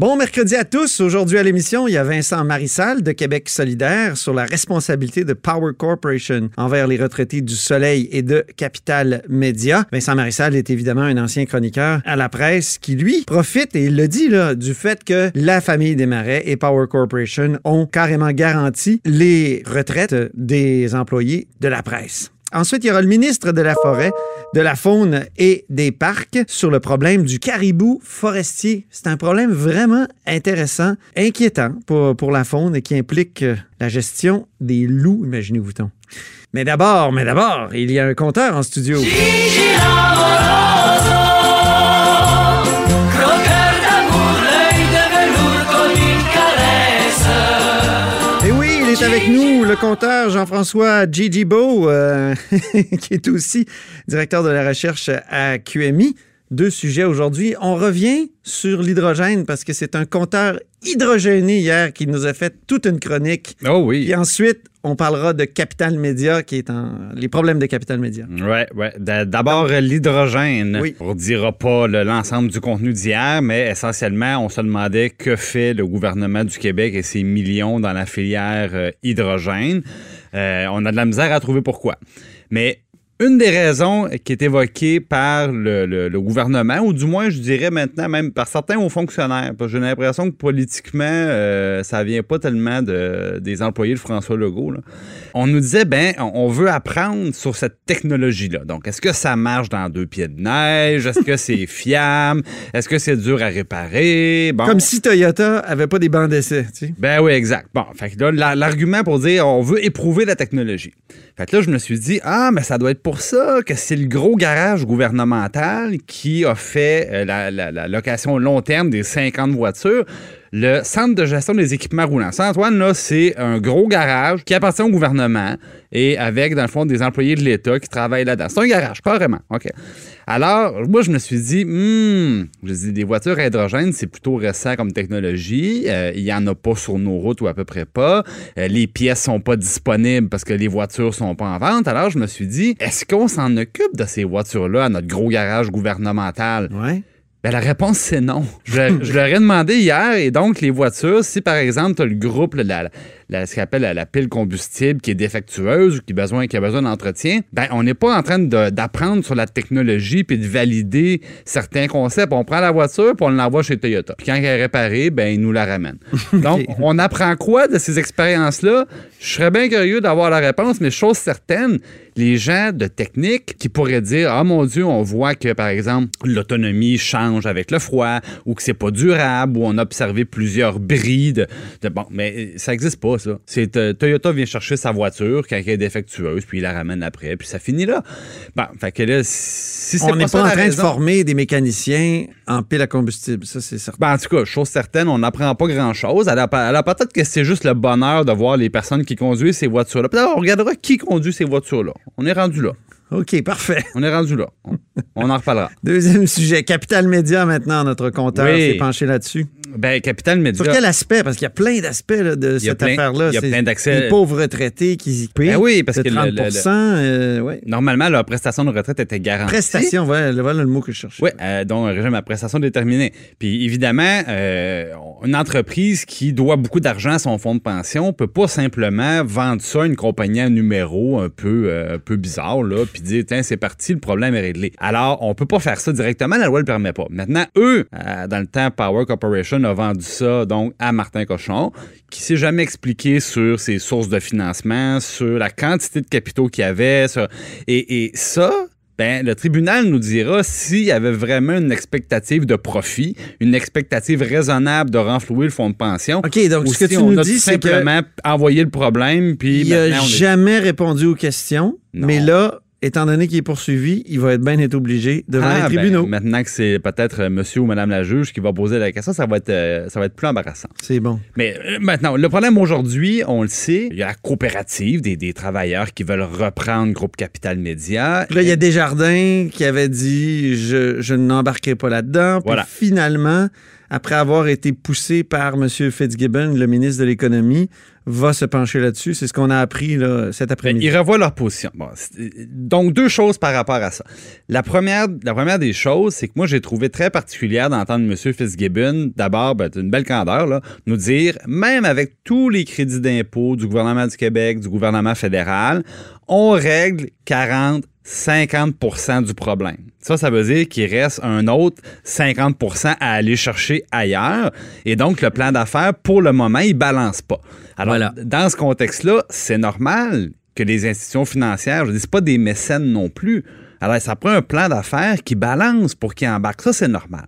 Bon mercredi à tous. Aujourd'hui à l'émission, il y a Vincent Marissal de Québec solidaire sur la responsabilité de Power Corporation envers les retraités du Soleil et de Capital Média. Vincent Marissal est évidemment un ancien chroniqueur à la presse qui, lui, profite, et il le dit, là, du fait que la famille des Marais et Power Corporation ont carrément garanti les retraites des employés de la presse. Ensuite, il y aura le ministre de la Forêt, de la Faune et des Parcs sur le problème du caribou forestier. C'est un problème vraiment intéressant, inquiétant pour, pour la faune et qui implique euh, la gestion des loups, imaginez-vous-t-on. Mais d'abord, mais d'abord, il y a un compteur en studio. Avec nous, le compteur Jean-François Gigi Beau, euh, qui est aussi directeur de la recherche à QMI. Deux sujets aujourd'hui. On revient sur l'hydrogène parce que c'est un compteur hydrogéné hier qui nous a fait toute une chronique. Oh oui. Et ensuite, on parlera de Capital Média, qui est en... les problèmes de Capital Média. Ouais, ouais. D'abord, l'hydrogène. Oui. On ne dira pas le- l'ensemble du contenu d'hier, mais essentiellement, on se demandait que fait le gouvernement du Québec et ses millions dans la filière euh, hydrogène. Euh, on a de la misère à trouver pourquoi. Mais une des raisons qui est évoquée par le, le- le gouvernement, ou du moins, je dirais maintenant même par certains hauts fonctionnaires, parce que j'ai l'impression que politiquement, euh, ça vient pas tellement de, des employés de François Legault. là. On nous disait, ben, on veut apprendre sur cette technologie-là. Donc, est-ce que ça marche dans deux pieds de neige? Est-ce que c'est fiable? Est-ce que c'est dur à réparer? Bon. Comme si Toyota avait pas des bancs d'essai, tu sais. Ben oui, exact. Bon, fait que là, la- l'argument pour dire on veut éprouver la technologie. Fait que là, je me suis dit, ah, mais ça doit être pour ça que c'est le gros garage gouvernemental qui a fait euh, la, la- la location long terme des 50 voitures. Le centre de gestion des équipements roulants. Ça, Antoine, là, c'est un gros garage qui appartient au gouvernement et avec, dans le fond, des employés de l'État qui travaillent là-dedans. C'est un garage, carrément. OK. Alors, moi, je me suis dit, hmm, je dis, des voitures à hydrogène, c'est plutôt récent comme technologie. Euh, il n'y en a pas sur nos routes ou à peu près pas. Euh, les pièces sont pas disponibles parce que les voitures sont pas en vente. Alors, je me suis dit, est-ce qu'on s'en occupe de ces voitures-là à notre gros garage gouvernemental? Ouais. Ben, la réponse, c'est non. Je, leur- ai demandé hier, et donc, les voitures, si par exemple, tu as le groupe, là, la, la- ce qu'on appelle la, la pile combustible qui est défectueuse ou qui, besoin, qui a besoin d'entretien, ben, on n'est pas en train d'apprendre sur la technologie puis de valider certains concepts. On prend la voiture puis on l'envoie chez Toyota. Puis quand elle est réparée, ben, ils nous la ramènent. Donc, on apprend quoi de ces expériences-là? Je serais bien curieux d'avoir la réponse, mais chose certaine, les gens de technique qui pourraient dire Ah mon Dieu, on voit que, par exemple, l'autonomie change avec le froid ou que c'est pas durable ou on a observé plusieurs bris de. de- bon, mais ça n'existe pas, ça. C'est euh, Toyota vient chercher sa voiture quand elle est défectueuse, puis il la ramène après, puis ça finit là. Bon, fait que là, si c'est On n'est pas en la train de former des mécaniciens en pile à combustible, ça c'est certain. ben, en tout cas, chose certaine, on n'apprend pas grand-chose. Alors, alors, peut-être que c'est juste le bonheur de voir les personnes qui conduisent ces voitures-là. Peut-être on regardera qui conduit ces voitures-là. On est rendu là. OK, parfait. On est rendu là. On, on en reparlera. Deuxième sujet, Capital Média maintenant, notre compteur Oui. s'est penché là-dessus. Ben, Capital Média. Sur quel aspect? Parce qu'il y a plein d'aspects de Il y a cette plein- affaire-là. il y a plein d'accès- Les pauvres retraités qui payent Ben oui, parce de que le- 30 le- le- euh, ouais. Normalement, leur prestation de retraite était garantie. Prestation, voilà, voilà le mot que je cherchais. Oui, euh, donc un régime à prestation déterminée. Puis évidemment, euh, une entreprise qui doit beaucoup d'argent à son fonds de pension peut pas simplement vendre ça à une compagnie à numéro un peu, un peu bizarre, là, puis dire, tiens, c'est parti, le problème est réglé. Alors, on peut pas faire ça directement, la loi le permet pas. Maintenant, eux, dans le temps, Power Corporation a vendu ça donc à Martin Cochon, qui s'est jamais expliqué sur ses sources de financement, sur la quantité de capitaux qu'il y avait, sur- et, et ça, ben, le tribunal nous dira s'il y avait vraiment une expectative de profit, une expectative raisonnable de renflouer le fonds de pension. OK, donc ou ce que si tu on nous dis, c'est que simplement envoyé le problème, puis il n'a est- jamais répondu aux questions, Non. mais là, étant donné qu'il est poursuivi, il va être bien être obligé devant Ah, les ben, tribunaux. maintenant que c'est peut-être euh, monsieur ou madame la juge qui va poser la question, ça va être, euh, ça va être plus embarrassant. C'est bon. Mais euh, maintenant, le problème aujourd'hui, on le sait, il y a la coopérative des, des travailleurs qui veulent reprendre Groupe Capital Média. Puis Là, il y a Desjardins qui avait dit je, je n'embarquerai pas là-dedans. Puis finalement, après avoir été poussé par M. Fitzgibbon, le ministre de l'Économie, va se pencher là-dessus. C'est ce qu'on a appris là, cet Ben, après-midi. ils revoient leur position. Bon, donc, deux choses par rapport à ça. La première, la première des choses, c'est que moi, j'ai trouvé très particulière d'entendre M. Fitzgibbon, d'abord, ben, une belle candeur, là, nous dire, même avec tous les crédits d'impôt du gouvernement du Québec, du gouvernement fédéral, on règle 40 50% du problème. Ça, ça veut dire qu'il reste un autre 50% à aller chercher ailleurs. Et donc, le plan d'affaires, pour le moment, il balance pas. Alors, Voilà. dans ce contexte-là, c'est normal que les institutions financières, je dis, c'est pas des mécènes non plus. Alors, ça prend un plan d'affaires qui balance pour qu'ils embarquent. Ça, c'est normal.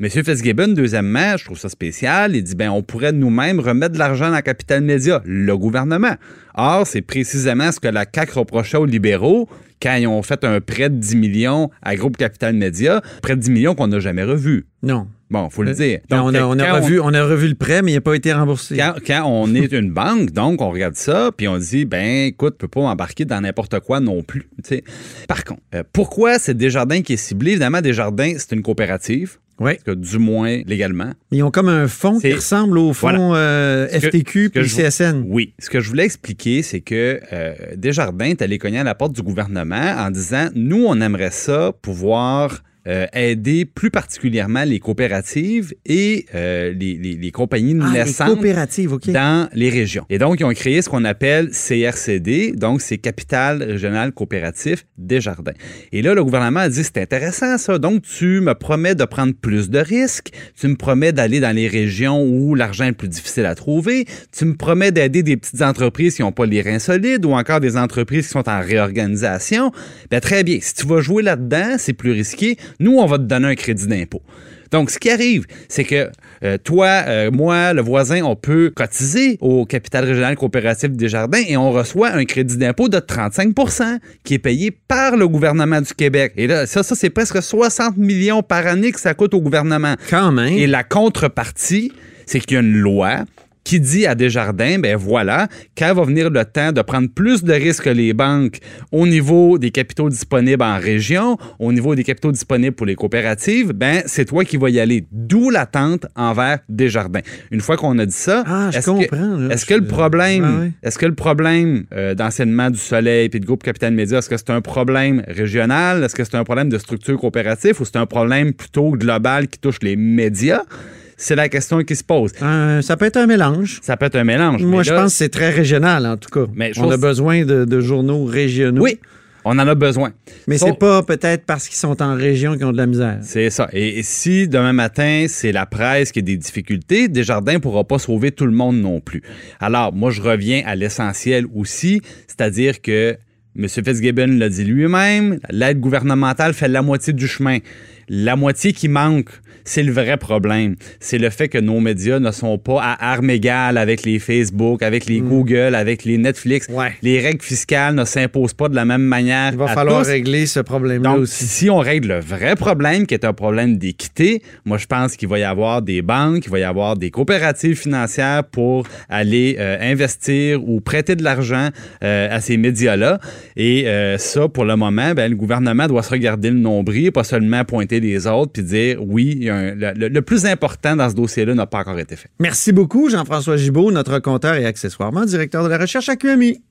Monsieur Fitzgibbon, deuxièmement, je trouve ça spécial, il dit, ben, on pourrait nous-mêmes remettre de l'argent dans Capital Média, le gouvernement. Or, c'est précisément ce que la CAQ reprochait aux libéraux quand ils ont fait un prêt de 10 millions à Groupe Capital Média, prêt de 10 millions qu'on n'a jamais revu. Non. Bon, faut le dire. Ben, on, a, on, a quand revu, on... a revu le prêt, mais il n'a pas été remboursé. quand, quand on est une banque, donc on regarde ça, puis on dit, ben écoute, tu peux pas embarquer dans n'importe quoi non plus. Par contre, euh, pourquoi c'est Desjardins qui est ciblé? Évidemment, Desjardins, c'est une coopérative, Oui. parce que du moins légalement. Ils ont comme un fonds qui ressemble au fonds Voilà. euh, FTQ puis je- CSN. Oui. Ce que je voulais expliquer, c'est que euh, Desjardins est allé cogner à la porte du gouvernement en disant, nous, on aimerait ça pouvoir euh, aider plus particulièrement les coopératives et euh, les, les- les compagnies Ah, les naissantes coopératives, dans les régions. Et donc, ils ont créé ce qu'on appelle CRCD, donc c'est Capital Régional Coopératif Desjardins. Et là, le gouvernement a dit, c'est intéressant ça, donc tu me promets de prendre plus de risques, tu me promets d'aller dans les régions où l'argent est plus difficile à trouver, tu me promets d'aider des petites entreprises qui n'ont pas les reins solides ou encore des entreprises qui sont en réorganisation. Ben, très bien, si tu vas jouer là-dedans, c'est plus risqué, nous, on va te donner un crédit d'impôt. Donc, ce qui arrive, c'est que euh, toi, euh, moi, le voisin, on peut cotiser au capital régional coopératif des jardins et on reçoit un crédit d'impôt de 35% qui est payé par le gouvernement du Québec. Et là, ça, ça c'est presque 60 millions par année que ça coûte au gouvernement. Quand même. Et la contrepartie, c'est qu'il y a une loi qui dit à Desjardins, ben voilà, quand va venir le temps de prendre plus de risques que les banques au niveau des capitaux disponibles en région, au niveau des capitaux disponibles pour les coopératives, ben c'est toi qui vas y aller. D'où l'attente envers Desjardins. Une fois qu'on a dit ça, Ah, est-ce que, est-ce que le problème, est-ce que le problème euh, d'enseignement du Soleil puis de groupe Capital Média, est-ce que c'est un problème régional, est-ce que c'est un problème de structure coopérative ou c'est un problème plutôt global qui touche les médias? C'est la question qui se pose. Euh, ça peut être un mélange. Ça peut être un mélange. Moi, je là, pense que c'est très régional, en tout cas. Mais On a besoin de, de journaux régionaux. Oui, on en a besoin. Mais Sauf- c'est pas peut-être parce qu'ils sont en région qu'ils ont de la misère. C'est ça. Et, et si demain matin, c'est la presse qui a des difficultés, Desjardins ne pourra pas sauver tout le monde non plus. Alors, moi, je reviens à l'essentiel aussi, c'est-à-dire que M. Fitzgibbon l'a dit lui-même, l'aide gouvernementale fait la moitié du chemin. La moitié qui manque, c'est le vrai problème. C'est le fait que nos médias ne sont pas à armes égales avec les Facebook, avec les Google, avec les Netflix. Hmm. Ouais. Les règles fiscales ne s'imposent pas de la même manière. Il va à falloir tous. régler ce problème-là Donc, aussi. si on règle le vrai problème, qui est un problème d'équité, moi, je pense qu'il va y avoir des banques, il va y avoir des coopératives financières pour aller euh, investir ou prêter de l'argent euh, à ces médias-là. Et euh, ça, pour le moment, ben, le gouvernement doit se regarder le nombril, pas seulement pointer les autres puis dire oui, le- le plus important dans ce dossier-là n'a pas encore été fait. Merci beaucoup, Jean-François Gibault, notre compteur et accessoirement directeur de la recherche à QMI.